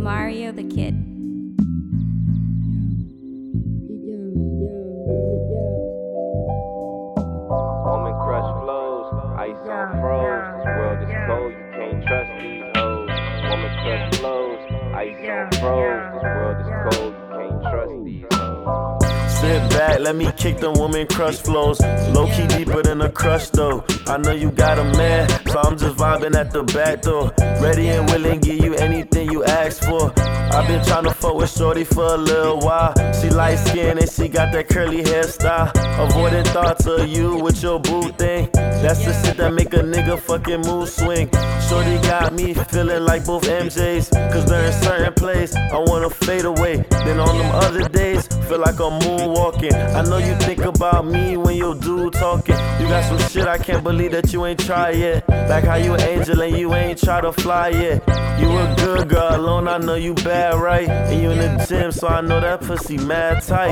Mario the Kid. Woman crush flows, ice on froze. This world is cold, you can't trust these hoes. Woman crush flows, ice on froze. This world is cold, you can't trust these hoes. Sit back, let me kick the woman crush flows. Low key deeper than a crush though. I know you got a man, so I'm just vibing at the back door. Ready and willing, give you anything you ask for. I've been trying to fuck with Shorty for a little while. She light skin and she got that curly hairstyle. Avoiding thoughts of you with your boo thing. That's the shit that make a nigga fucking mood swing. Shorty got me feeling like both MJs. Cause they're in certain place, I wanna fade away. Then on them other days, feel like I'm moonwalking. I know you think about me when your dude talking. You got some shit I can't believe that you ain't tried yet. Like how you an angel and you ain't try to fly yet. You a good girl alone, I know you bad, right? And you in the gym, so I know that pussy mad tight.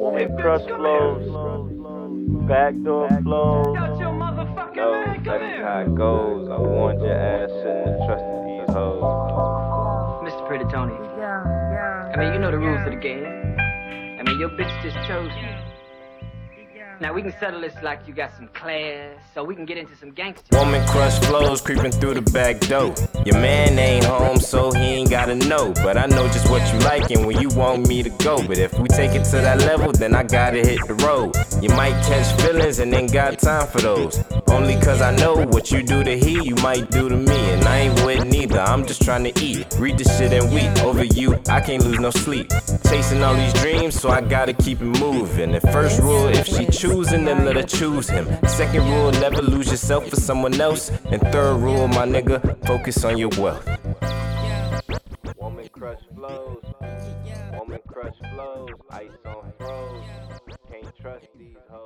Woman crush flows, backdoor flows. No, that is how it goes. I warned your ass, I mean, you know the rules of the game. I mean, your bitch just chose you. Now we can settle this like you got some class, so we can get into some gangster. Woman crush flows creeping through the back door. Your man ain't home, so he ain't gotta know. But I know just what you like and where you want me to go. But if we take it to that level, then I gotta hit the road. You might catch feelings and ain't got time for those. Only cause I know what you do to he, you might do to me. And I ain't with neither, I'm just trying to eat. Read the shit and weep. Over you, I can't lose no sleep. Chasing all these dreams, so I gotta keep it moving. The first rule, if she choosing, then let her choose him. Second rule, never lose yourself for someone else. And third rule, my nigga, focus on your wealth. Crush flows. Woman crush flows. Ice on froze. Can't trust these hoes.